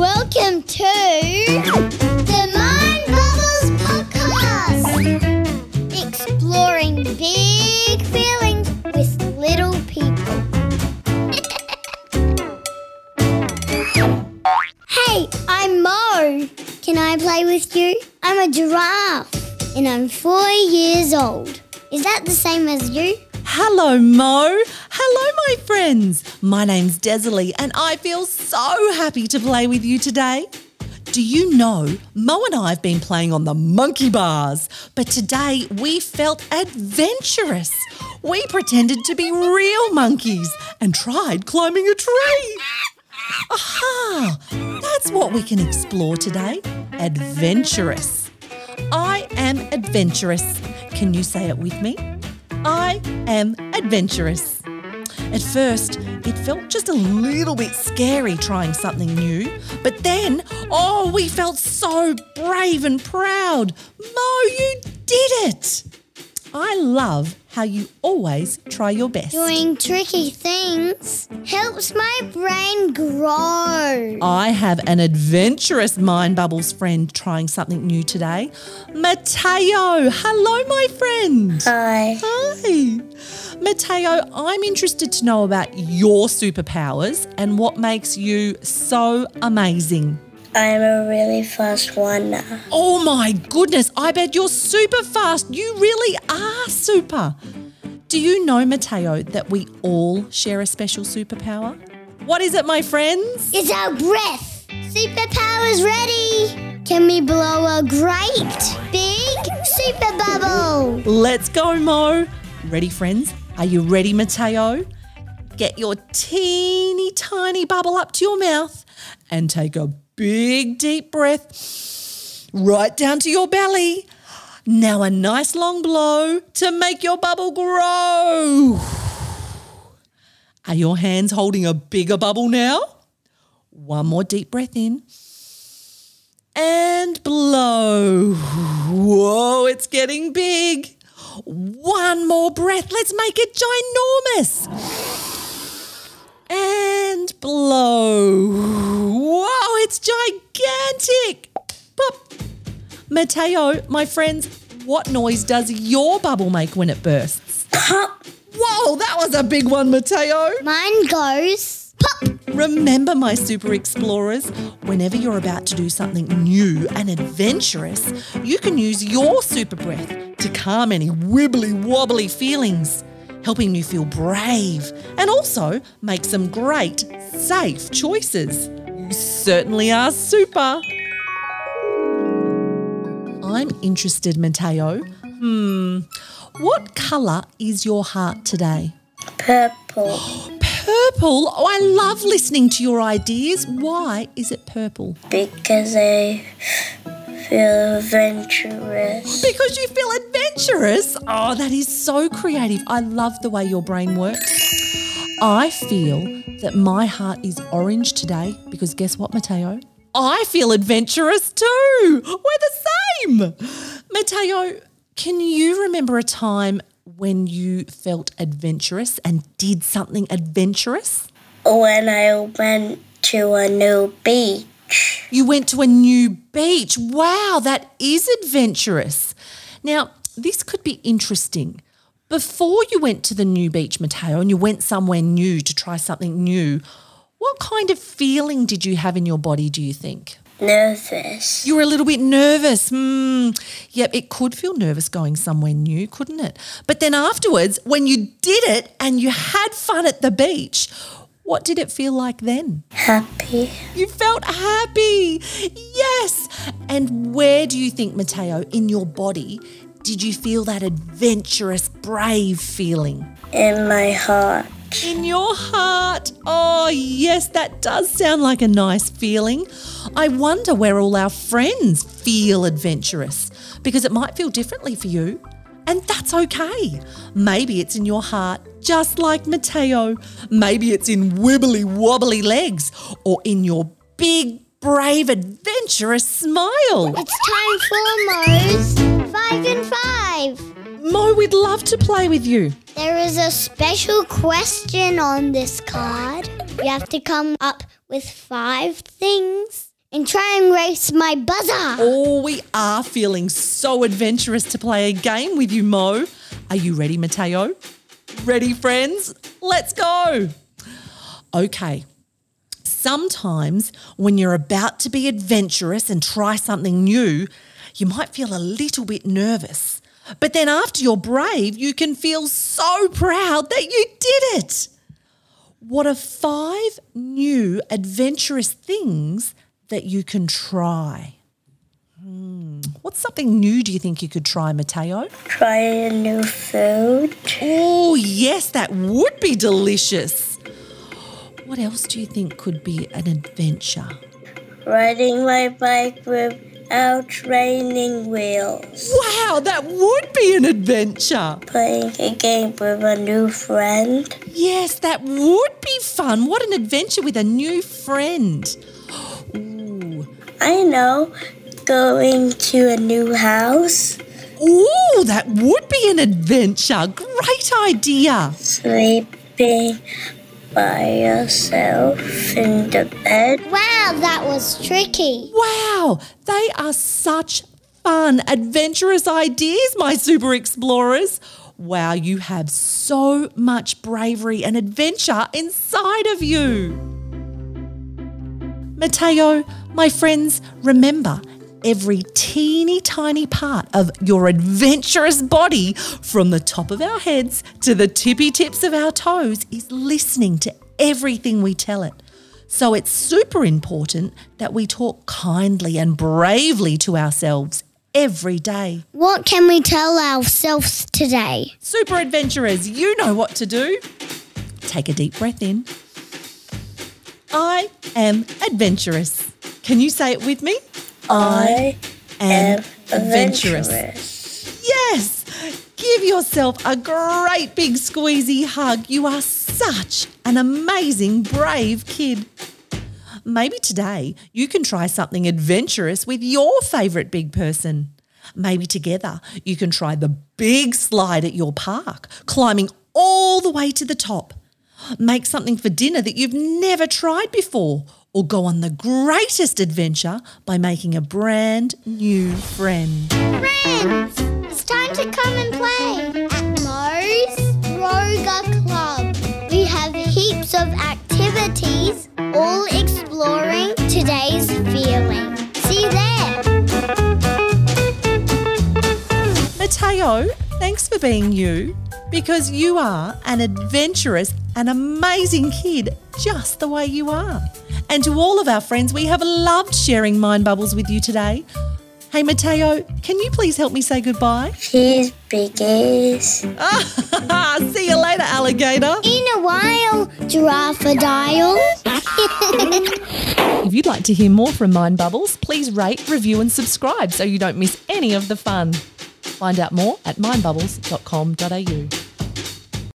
Welcome to the Mind Bubbles Podcast, exploring big feelings with little people. hey, I'm Mo. Can I play with you? I'm a giraffe and I'm four years old. Is that the same as you? Hello, Mo. Hello, my friends. My name's Desalie, and I feel so happy to play with you today. Do you know, Mo and I have been playing on the monkey bars, but today we felt adventurous. We pretended to be real monkeys and tried climbing a tree. Aha! That's what we can explore today. Adventurous. I am adventurous. Can you say it with me? I am adventurous. At first, it felt just a little bit scary trying something new, but then, oh, we felt so brave and proud. Mo, you did it! I love how you always try your best. Doing tricky things helps my brain grow. I have an adventurous Mind Bubbles friend trying something new today. Mateo, hello, my friend. Hi. Hi. Mateo, I'm interested to know about your superpowers and what makes you so amazing. I'm a really fast runner. Oh my goodness, I bet you're super fast. You really are super. Do you know, Mateo, that we all share a special superpower? What is it, my friends? It's our breath. Superpowers ready. Can we blow a great big super bubble? Let's go, Mo. Ready, friends? Are you ready, Mateo? Get your teeny tiny bubble up to your mouth and take a big deep breath right down to your belly. Now, a nice long blow to make your bubble grow. Are your hands holding a bigger bubble now? One more deep breath in and blow. Whoa, it's getting big. One more breath. Let's make it ginormous. And blow. Whoa, it's gigantic. Pop. Mateo, my friends, what noise does your bubble make when it bursts? Whoa, that was a big one, Mateo. Mine goes pop. Remember, my super explorers, whenever you're about to do something new and adventurous, you can use your super breath to calm any wibbly wobbly feelings, helping you feel brave and also make some great, safe choices. You certainly are super. I'm interested, Mateo. Hmm, what colour is your heart today? Purple. Purple. Oh, I love listening to your ideas. Why is it purple? Because I feel adventurous. Because you feel adventurous. Oh, that is so creative. I love the way your brain works. I feel that my heart is orange today because guess what, Mateo? I feel adventurous too. We're the same. Mateo, can you remember a time when you felt adventurous and did something adventurous? When I went to a new beach. You went to a new beach. Wow, that is adventurous. Now, this could be interesting. Before you went to the new beach, Mateo, and you went somewhere new to try something new, what kind of feeling did you have in your body, do you think? Nervous. You were a little bit nervous. Hmm. Yep, it could feel nervous going somewhere new, couldn't it? But then afterwards, when you did it and you had fun at the beach, what did it feel like then? Happy. You felt happy. Yes. And where do you think, Mateo, in your body, did you feel that adventurous, brave feeling? In my heart. In your heart. Oh, yes, that does sound like a nice feeling. I wonder where all our friends feel adventurous because it might feel differently for you. And that's okay. Maybe it's in your heart, just like Mateo. Maybe it's in wibbly wobbly legs or in your big, brave, adventurous smile. It's time for Mo's Five and Five. Mo, we'd love to play with you. There is a special question on this card. You have to come up with five things and try and race my buzzer. Oh, we are feeling so adventurous to play a game with you, Mo. Are you ready, Mateo? Ready, friends? Let's go. Okay. Sometimes when you're about to be adventurous and try something new, you might feel a little bit nervous. But then after you're brave, you can feel so proud that you did it. What are five new adventurous things that you can try? Hmm. What's something new do you think you could try, Mateo? Try a new food. Oh, yes, that would be delicious. What else do you think could be an adventure? Riding my bike without training wheels. Wow, that would be an adventure. Playing a game with a new friend. Yes, that would be fun. What an adventure with a new friend. Ooh. I know. Going to a new house. Ooh, that would be an adventure. Great idea. Sleeping by yourself in the bed. Wow, that was tricky. Wow, they are such fun, adventurous ideas, my super explorers. Wow, you have so much bravery and adventure inside of you. Mateo, my friends, remember every teeny tiny part of your adventurous body, from the top of our heads to the tippy tips of our toes, is listening to everything we tell it. So it's super important that we talk kindly and bravely to ourselves every day. What can we tell ourselves today? Super adventurers, you know what to do. Take a deep breath in. I am adventurous. Can you say it with me? I am adventurous. adventurous. Yes! Give yourself a great big squeezy hug. You are such an amazing, brave kid. Maybe today you can try something adventurous with your favourite big person. Maybe together you can try the big slide at your park, climbing all the way to the top. Make something for dinner that you've never tried before, or go on the greatest adventure by making a brand new friend. Friends, it's time to come and play at Mo's Roga Club. We have heaps of activities, all exploring today's feeling. See you there. Mateo, being you because you are an adventurous and amazing kid just the way you are. And to all of our friends, we have loved sharing Mind Bubbles with you today. Hey, Mateo, can you please help me say goodbye? Cheese biggies. See you later, alligator. In a while, giraffe dial. If you'd like to hear more from Mind Bubbles, please rate, review, and subscribe so you don't miss any of the fun. Find out more at mindbubbles.com.au.